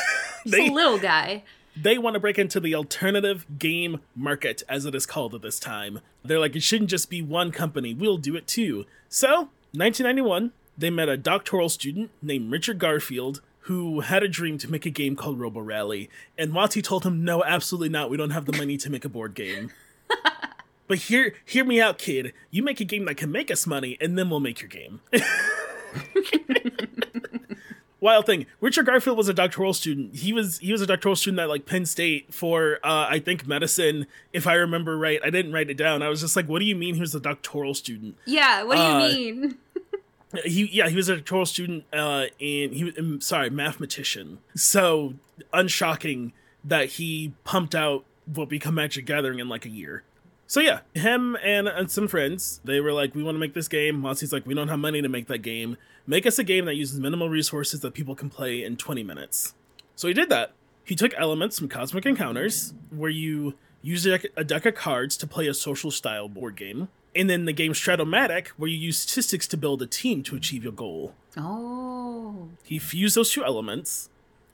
They- a little guy. they want to break into the alternative game market, as it is called at this time. They're like, it shouldn't just be one company, we'll do it too. So, 1991, they met a doctoral student named Richard Garfield who had a dream to make a game called Robo Rally. And WotC told him, no, absolutely not, we don't have the money to make a board game. but hear, hear me out, kid. You make a game that can make us money, and then we'll make your game. wild thing. Richard garfield was a doctoral student. He was he was a doctoral student at like penn state for uh i think medicine if i remember right. I didn't write it down. I was just like what do you mean he was a doctoral student? Yeah, what do you Uh, mean? he yeah he was a doctoral student uh in he was um, sorry mathematician. So unshocking that he pumped out what become magic gathering in like a year so yeah him and, and some friends they were like we want to make this game. Mozzie's like we don't have money to make that game. Make us a game that uses minimal resources that people can play in 20 minutes. So he did that. He took elements from cosmic encounters where you use a deck, a deck of cards to play a social style board game and then the game Strat-O-Matic where you use statistics to build a team to achieve your goal. Oh. he fused those two elements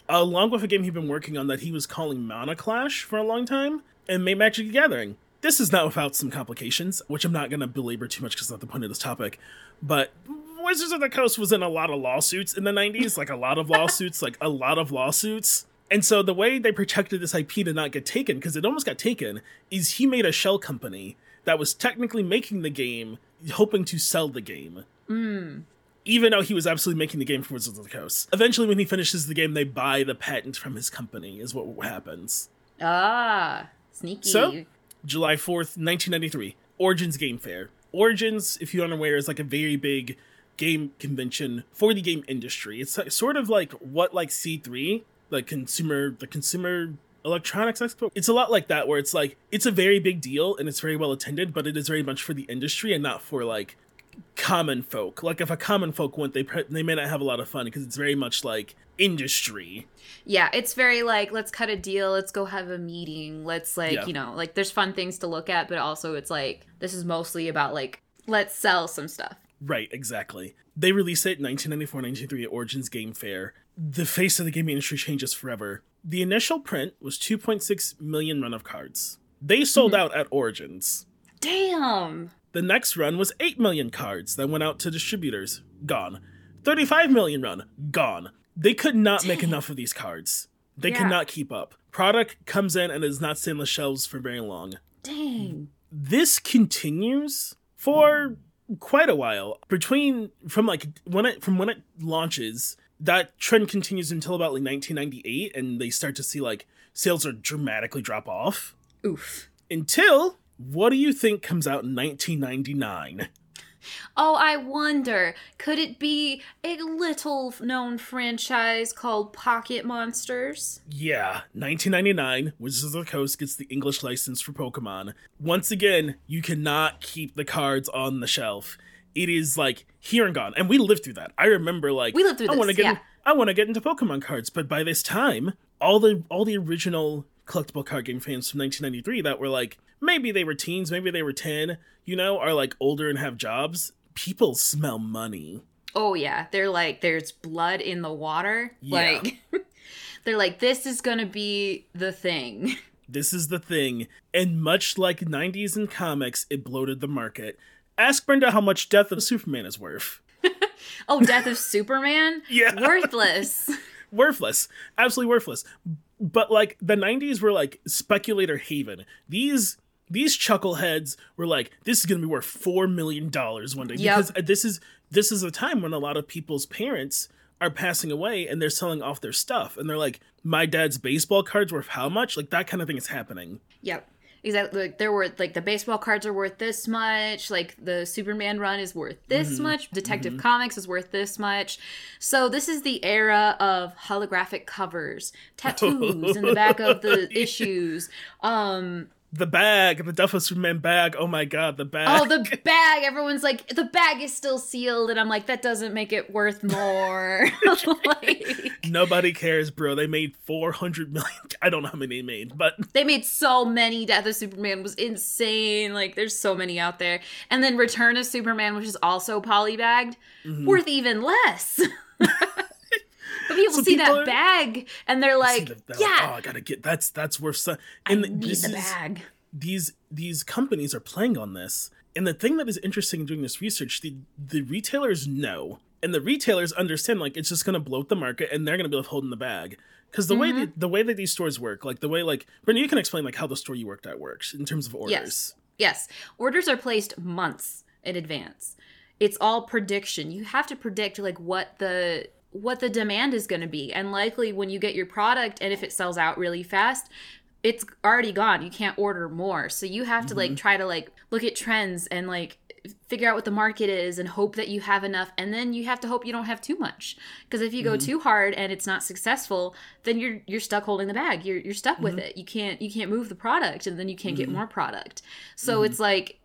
along with a game he'd been working on that he was calling Mana Clash for a long time and made Magic the Gathering. This is not without some complications, which I'm not going to belabor too much because not the point of this topic. But Wizards of the Coast was in a lot of lawsuits in the 90s, like a lot of lawsuits, like a lot of lawsuits. And so the way they protected this IP to not get taken, because it almost got taken, is he made a shell company that was technically making the game, hoping to sell the game even though he was absolutely making the game for Wizards of the Coast. Eventually, when he finishes the game, they buy the patent from his company, is what happens. Ah, sneaky. So, July 4th, 1993, Origins Game Fair. Origins, if you're unaware, is like a very big game convention for the game industry. It's sort of like what like C3, like consumer, the consumer electronics expo. It's a lot like that where it's like it's a very big deal and it's very well attended, but it is very much for the industry and not for like common folk. Like if a common folk went, they pre- they may not have a lot of fun because it's very much like industry. yeah, it's very like let's cut a deal, let's go have a meeting, let's like Yeah. you know like there's fun things to look at, but also it's like this is mostly about like let's sell some stuff. Right, exactly. They released it in 1994 1993 at Origins Game Fair. The face of the gaming industry changes forever. The initial print was 2.6 million run of cards. They sold mm-hmm. out at Origins. Damn. The next run was 8 million cards that went out to distributors. Gone. 35 million run. Gone. They could not make enough of these cards. They Yeah. cannot keep up. Product comes in and is not staying on the shelves for very long. Dang. this continues for quite a while between from like when it from when it launches that trend continues until about like 1998 and they start to see like sales are dramatically drop off Oof. until what do you think comes out in 1999 Oh, I wonder, could it be a little known franchise called Pocket Monsters? yeah 1999 wizards of the coast gets the english license for pokemon once again you cannot keep the cards on the shelf it is like here and gone and we lived through that i remember like We lived through i want to get yeah. I want to get into Pokemon cards, but by this time, all the all the original collectible card game fans from 1993 that were like maybe they were teens, maybe they were 10, you know, are like older and have jobs. People smell money. Oh yeah, they're like there's blood in the water. Yeah. Like they're like this is going to be the thing. This is the thing, and much like 90s and comics, it bloated the market. Ask Brenda how much Death of Superman is worth. Oh, Death of Superman? Yeah. Worthless. worthless absolutely worthless but like the 90s were like speculator haven these these chuckleheads were like this is gonna be worth four million dollars one day Yep. because uh, this is this is a time when a lot of people's parents are passing away and they're selling off their stuff and they're like my dad's baseball cards worth how much like that kind of thing is happening Yep. Exactly. Like there were like the baseball cards are worth this much. Like the Superman run is worth this Mm-hmm. much. Detective Comics is worth this much. So this is the era of holographic covers, tattoos in the back of the issues. Um, the bag, the Death of Superman bag. Oh my god, the bag. Oh, the bag. Everyone's like, the bag is still sealed. And I'm like, that doesn't make it worth more. like, Nobody cares, bro. They made 400 million. I don't know how many they made, but they made so many. Death of Superman was insane. Like, there's so many out there. And then Return of Superman, which is also polybagged, Mm-hmm. worth even less. But people So see people that are- bag and they're like, they're like, yeah, oh, I gotta get that's that's worth. So, I need this the is- bag. these these companies are playing on this and the thing that is interesting in doing this research the the retailers know and the retailers understand like it's just going to bloat the market and they're going to be left holding the bag because the way Mm-hmm. that the way that these stores work like the way like Brenda, you can explain like how the store you worked at works in terms of orders Yes. Yes. Orders are placed months in advance. It's all prediction. You have to predict like what the what the demand is going to be and likely when you get your product and if it sells out really fast it's already gone. You can't order more. So you have to like mm-hmm. try to like look at trends and like figure out what the market is and hope that you have enough and then you have to hope you don't have too much. Because if you go mm-hmm. too hard and it's not successful then you're you're stuck holding the bag. You're you're stuck with mm-hmm. it. You can't you can't move the product and then you can't get more product. So it's like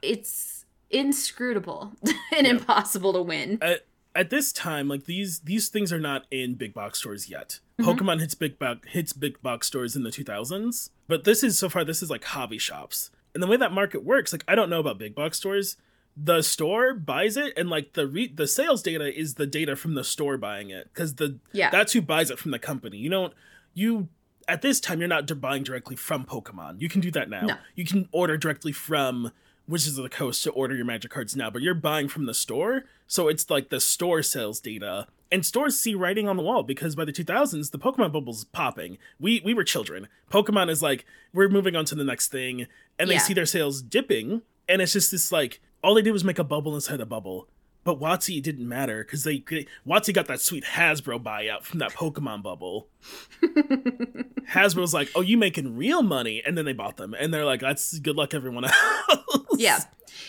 it's inscrutable and impossible to win. At, at this time like these these things are not in big box stores yet Mm-hmm. pokemon hits big box hits big box stores in the 2000s but this is so far this is like hobby shops and the way that market works like i don't know about big box stores the store buys it and like the re- the sales data is the data from the store buying it because the Yeah. that's who buys it from the company you don't you at this time you're not buying directly from pokemon you can do that now No. you can order directly from Wizards of the Coast to order your magic cards now, but you're buying from the store, so it's like the store sales data. And stores see writing on the wall because by the 2000s, the Pokemon bubble's popping. We we were children. Pokemon is like we're moving on to the next thing, and they Yeah. see their sales dipping, and it's just this like all they did was make a bubble inside a bubble. But Watsy didn't matter because they Watsy got that sweet Hasbro buyout from that Pokemon bubble. Hasbro's like, "Oh, you making real money?" And then they bought them, and they're like, "That's good luck, everyone else." yeah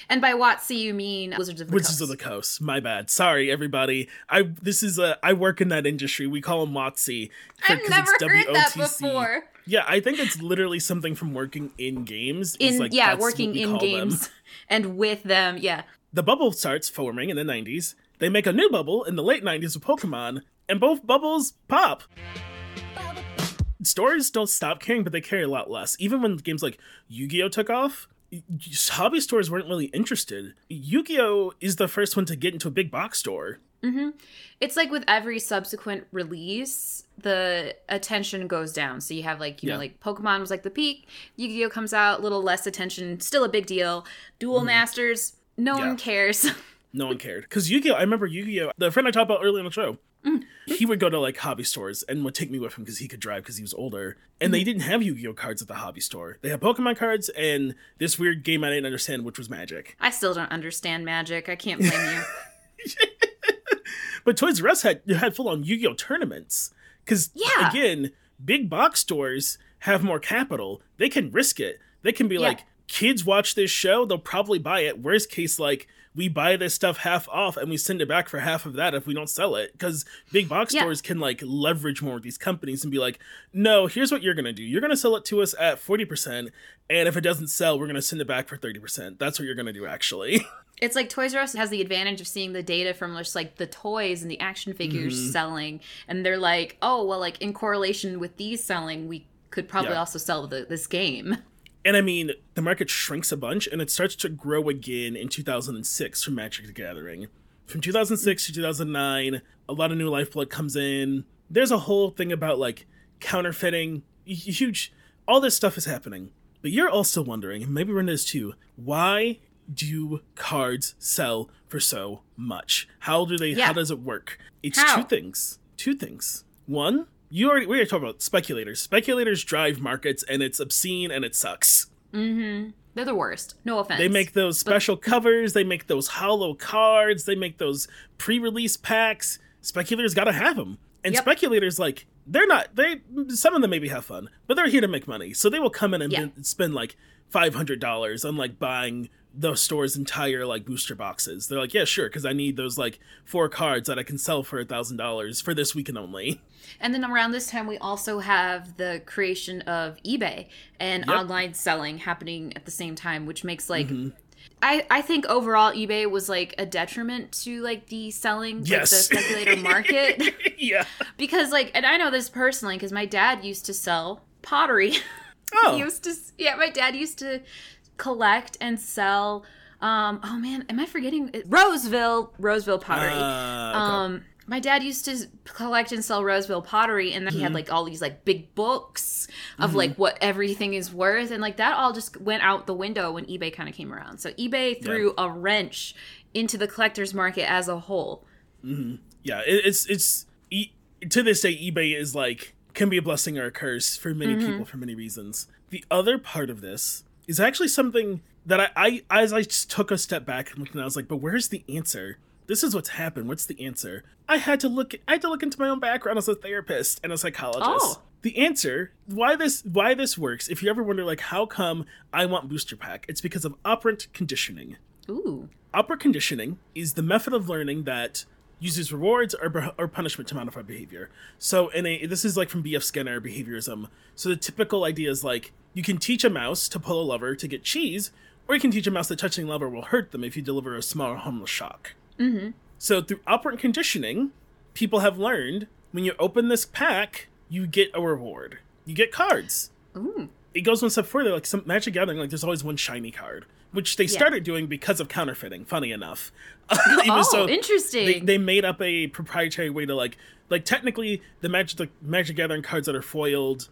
and by Watsy you mean Wizards of the Wizards Coast. of the Coast. My bad. Sorry, everybody. I this is a I work in that industry. We call them Watsy. I've never it's heard that WOTC. before. Yeah, I think it's literally something from working in games. in like, yeah working in call them. games and with them yeah The bubble starts forming in the 90s. They make a new bubble in the late 90s with Pokemon, and both bubbles pop. Stores don't stop caring, but they carry a lot less. Even when games like Yu Gi Oh! took off, hobby stores weren't really interested. Yu Gi Oh! is the first one to get into a big box store. Mm-hmm. it's like with every subsequent release the attention goes down so you have like you Yeah. know like pokemon was like the peak yu-gi-oh comes out a little less attention still a big deal duel masters no. Yeah. one cares No one cared. Because Yu Gi Oh! I remember Yu Gi Oh! The friend I talked about earlier in the show, Mm. he would go to like hobby stores and would take me with him because he could drive because he was older. And they didn't have Yu Gi Oh! cards at the hobby store. They had Pokemon cards and this weird game I didn't understand, which was Magic. i still don't understand magic i can't blame you But Toys R Us had had full on Yu Gi Oh! tournaments. Because Yeah. again, big box stores have more capital. They can risk it. They can be Yeah. like, kids watch this show, they'll probably buy it. Worst case, like we buy this stuff half off and we send it back for half of that if we don't sell it. Because big box Yeah. stores can like leverage more with these companies and be like, no, here's what you're gonna do. You're gonna sell it to us at forty percent, and if it doesn't sell, we're gonna send it back for thirty percent. That's what you're gonna do, actually. it's like toys r us has the advantage of seeing the data from just like the toys and the action figures Mm-hmm. selling and they're like oh well like in correlation with these selling we could probably Yeah. also sell the, this game And I mean, the market shrinks a bunch and it starts to grow again in 2006 from Magic the Gathering. From 2006 to 2009, a lot of new lifeblood comes in. There's a whole thing about like counterfeiting, huge, all this stuff is happening. But you're also wondering, and maybe Renda is too, why do cards sell for so much? How do they, Yeah. how does it work? It's How? two things. Two things. One, you already, we already talked about speculators. Speculators drive markets and it's obscene and it sucks. Mm-hmm. they're the worst no offense They make those special covers, they make those hollow cards, they make those pre-release packs. Speculators got to have them. And Yep. speculators like they're not they some of them maybe have fun, but they're here to make money. So they will come in and Yeah. spend like $500 on like buying the store's entire like booster boxes. They're like, yeah, sure, because I need those like four cards that I can sell for a thousand dollars for this weekend only. And then around this time, we also have the creation of eBay and Yep. online selling happening at the same time, which makes like. Mm-hmm. I, I think overall eBay was like a detriment to like the selling like the Yes. speculator market yeah. because like and I know this personally because my dad used to sell pottery. Oh. he used to yeah, my dad used to collect and sell um oh man, am I forgetting Roseville Roseville pottery. Uh, okay. Um my dad used to collect and sell Roseville pottery and then he Mm-hmm. had like all these like big books of like what everything is worth and like that all just went out the window when eBay kind of came around. So eBay threw a wrench into the collector's market as a whole. yeah, it, it's it's e- to this day eBay is like can be a blessing or a curse for many people for many reasons. The other part of this is actually something that I, I as I just took a step back and looked and I was like, but where's the answer? This is what's happened. What's the answer? I had to look. I had to look into my own background as a therapist and a psychologist. Oh. The answer why this why this works. If you ever wonder like how come I want booster pack, it's because of operant conditioning. Ooh. Operant conditioning is the method of learning that uses rewards or, or punishment to modify behavior. So, in a this is like from B.F. Skinner behaviorism. So the typical idea is like you can teach a mouse to pull a lever to get cheese, or you can teach a mouse that touching a lever will hurt them if you deliver a small harmless shock. Mm-hmm. So through operant conditioning, people have learned when you open this pack, you get a reward. You get cards Ooh. it goes one step further. Like some Magic Gathering, like there's always one shiny card, which they started doing because of counterfeiting. Funny enough, Oh, interesting. They, they made up a proprietary way to like, like technically the Magic the Magic Gathering cards that are foiled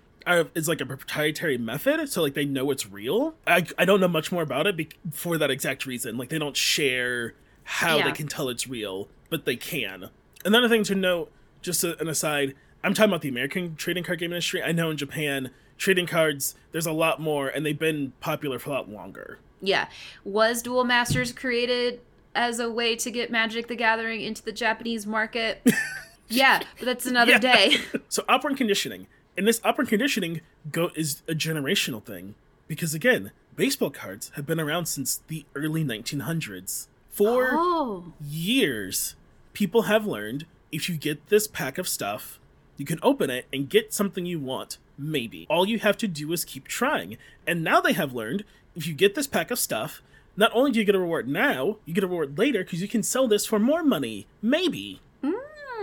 is like a proprietary method. So like they know it's real. I I don't know much more about it be- for that exact reason. Like they don't share how Yeah. they can tell it's real, but they can. Another thing to note, just a- an aside, I'm talking about the American trading card game industry. I know in Japan, trading cards, there's a lot more, and they've been popular for a lot longer. Yeah. Was Duel Masters created as a way to get Magic the Gathering into the Japanese market? yeah, but that's another Yeah. day. So operant conditioning, and this operant conditioning go is a generational thing because again, baseball cards have been around since the early 1900s. For Oh. years, people have learned if you get this pack of stuff, you can open it and get something you want. Maybe. All you have to do is keep trying. And now they have learned if you get this pack of stuff, not only do you get a reward now, you get a reward later because you can sell this for more money. Maybe.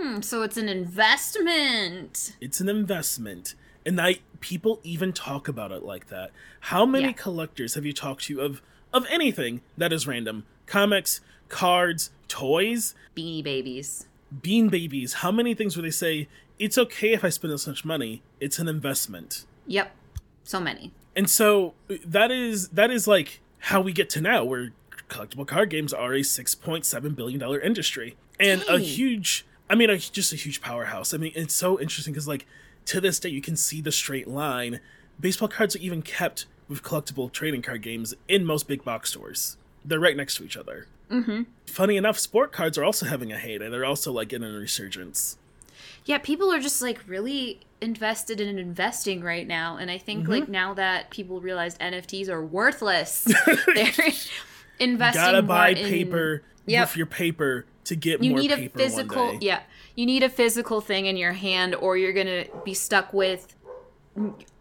Hmm, so it's an investment. It's an investment. And I people even talk about it like that. How many Yeah. collectors have you talked to of of anything that is random? Comics, cards, toys, Beanie Babies. bean babies. How many things where they say it's okay if I spend this much money? It's an investment. Yep. So many. And so uh, that is that is like how we get to now where collectible card games are a 6.7 billion dollar industry and a huge I mean a, just a huge powerhouse. I mean it's so interesting cuz like to this day you can see the straight line. Baseball cards are even kept with collectible trading card games in most big box stores. They're right next to each other. Mm-hmm. Funny enough, sport cards are also having a heyday. They're also like in a resurgence. Yeah, people are just like really invested in investing right now. And I think Mm-hmm. like now that people realized NFTs are worthless, they're investing You Gotta buy more in- paper Yep. with your paper to get you need a physical yeah you need a physical thing in your hand or you're gonna be stuck with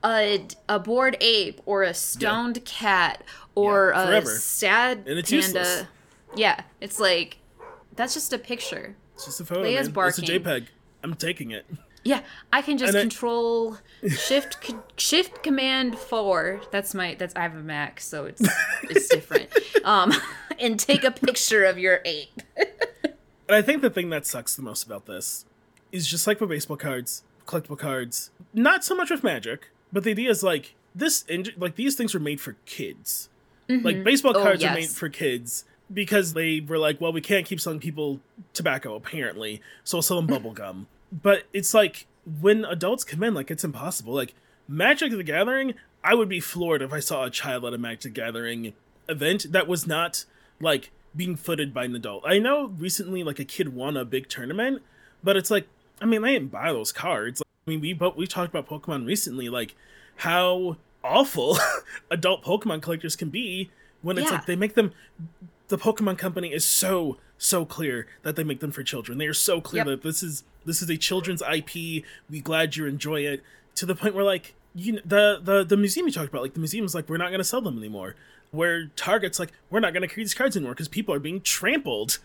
a, a bored ape or a stoned cat or Yeah, a forever. sad And it's panda useless. yeah it's like that's just a picture It's just a photo. Leia's man. It's a. JPEG. I'm taking it. yeah i can just And I- control shift c- shift command 4 that's my that's i have a mac so it's it's different um and take a picture of your ape And I think the thing that sucks the most about this is just like with baseball cards, collectible cards, not so much with Magic, but the idea is like this, like these things were made for kids. Like mm-hmm. baseball Oh, cards are made for kids because they were like, well, we can't keep selling people tobacco apparently, so we'll sell them bubble gum. But it's like when adults come in, like it's impossible. Like Magic the Gathering, I would be floored if I saw a child at a Magic the Gathering event that was not like being footed by an adult. I know recently like a kid won a big tournament, but it's like I mean I didn't buy those cards. I mean we but we talked about Pokemon recently, like how awful adult Pokemon collectors can be when it's Yeah. like they make them the Pokemon company is so so clear that they make them for children. They are so clear Yep. that this is this is a children's IP. We glad you enjoy it to the point where like you know, the the the museum you talked about like the museum's like we're not going to sell them anymore. Where Target's like we're not going to create these cards anymore because people are being trampled.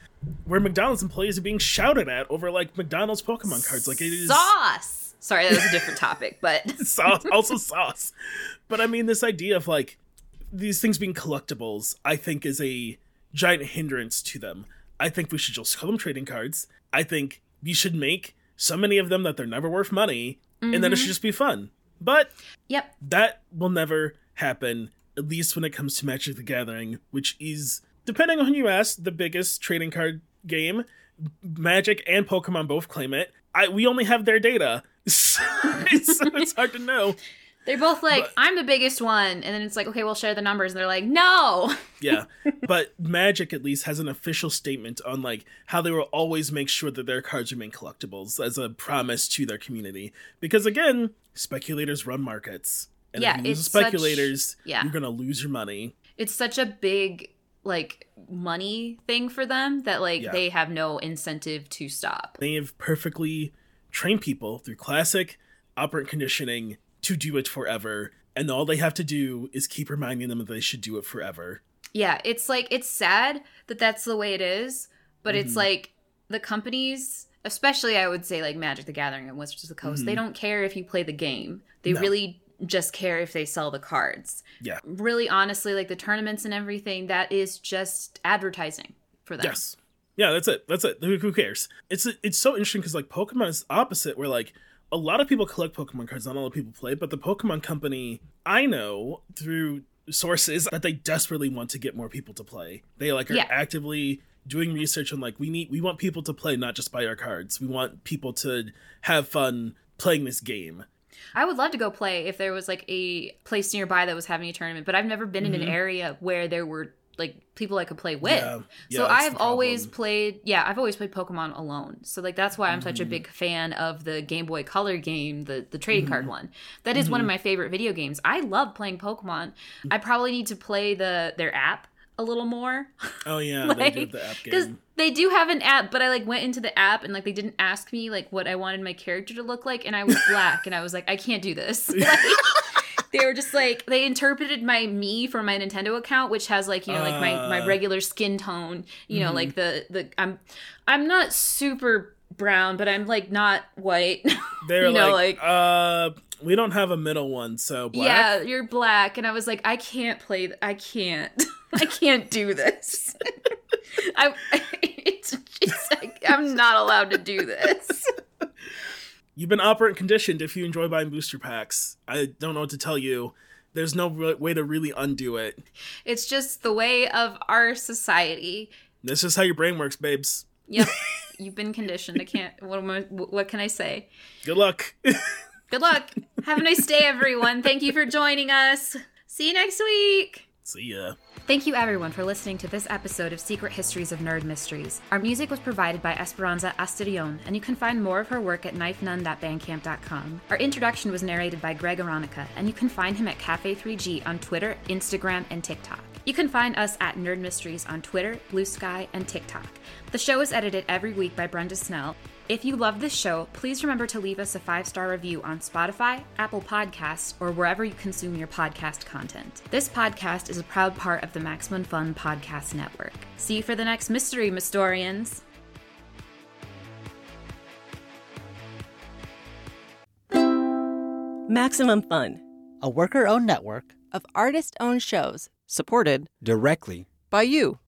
Where McDonald's employees are being shouted at over like McDonald's Pokemon cards. Like it is Sauce. Sorry, that was a different topic, but sauce, also sauce. But I mean, this idea of like these things being collectibles, I think, is a giant hindrance to them. I think we should just call them trading cards. I think we should make so many of them that they're never worth money, and then it should mm-hmm. just be fun. But yep. that will never happen, at least when it comes to Magic the Gathering, which is, depending on who you ask, the biggest trading card game. Magic and Pokemon both claim it. I we only have their data, so it's, it's hard to know. They're both like, I'm the biggest one. And then it's like, okay, we'll share the numbers. And they're like, no. Yeah, but Magic at least has an official statement on like how they will always make sure that their cards remain collectibles as a promise to their community. Because again, speculators run markets, and Yeah, if you use it's such- speculators, yeah. you're gonna lose your money. It's such a big, like, money thing for them that, like, Yeah. they have no incentive to stop. They have perfectly trained people through classic operant conditioning to do it forever, and all they have to do is keep reminding them that they should do it forever. Yeah, it's like, it's sad that that's the way it is, but Mm-hmm. it's like the companies, especially I would say like Magic the Gathering and Wizards of the Coast, they don't care if you play the game. They Mm-hmm. No. really just care if they sell the cards. Yeah. Really, honestly, like the tournaments and everything, that is just advertising for them. Yes. Yeah, that's it. That's it. Who, who cares? It's it's so interesting because like Pokemon is opposite, where like a lot of people collect Pokemon cards, not a lot of people play, but the Pokemon Company, I know through sources that they desperately want to get more people to play. They like are Yeah. actively doing research on like we need we want people to play not just buy our cards. We want people to have fun playing this game. I would love to go play if there was like a place nearby that was having a tournament, but I've never been in an area where there were like people I could play with. Mm-hmm. Yeah. so Yeah, I've always played yeah, I've always played Pokemon alone. So like that's why I'm such Mm-hmm. a big fan of the Game Boy Color game, the the trading Mm-hmm. card one. That is one of my favorite video games. I love playing Pokemon. I probably need to play the their app a little more. Oh yeah, they like do have the app because they do have an app but i like went into the app and like they didn't ask me like what i wanted my character to look like and i was black and i was like i can't do this like, they were just like they interpreted my me from my nintendo account which has like you know like my my Uh. regular skin tone you know Mm-hmm. like the the i'm i'm not super brown but i'm like not white They're you know, like, like- uh, we don't have a middle one, so black. yeah you're black and i was like i can't play th- i can't i can't do this i it's, it's like i'm not allowed to do this You've been operant conditioned if you enjoy buying booster packs. I don't know what to tell you. There's no re- way to really undo it. it's just the way of our society This is how your brain works, babes. yep you've been conditioned i can't what am I, what can i say Good luck. good luck have a nice day everyone thank you for joining us see you next week See ya. Thank you everyone for listening to this episode of Secret Histories of Nerd Mysteries. Our music was provided by Esperanza Asturion, and you can find more of her work at knifenun.bandcamp.com. Our introduction was narrated by Greg Aronica, and you can find him at Cafe3G on Twitter, Instagram, and TikTok. You can find us at Nerd Mysteries on Twitter, Blue Sky, and TikTok. The show is edited every week by Brenda Snell. If you love this show, please remember to leave us a five star review on Spotify, Apple Podcasts, or wherever you consume your podcast content. This podcast is a proud part of the Maximum Fun Podcast Network. See you for the next mystery, Mystorians. Maximum Fun, a worker owned network of artist owned shows supported directly by you.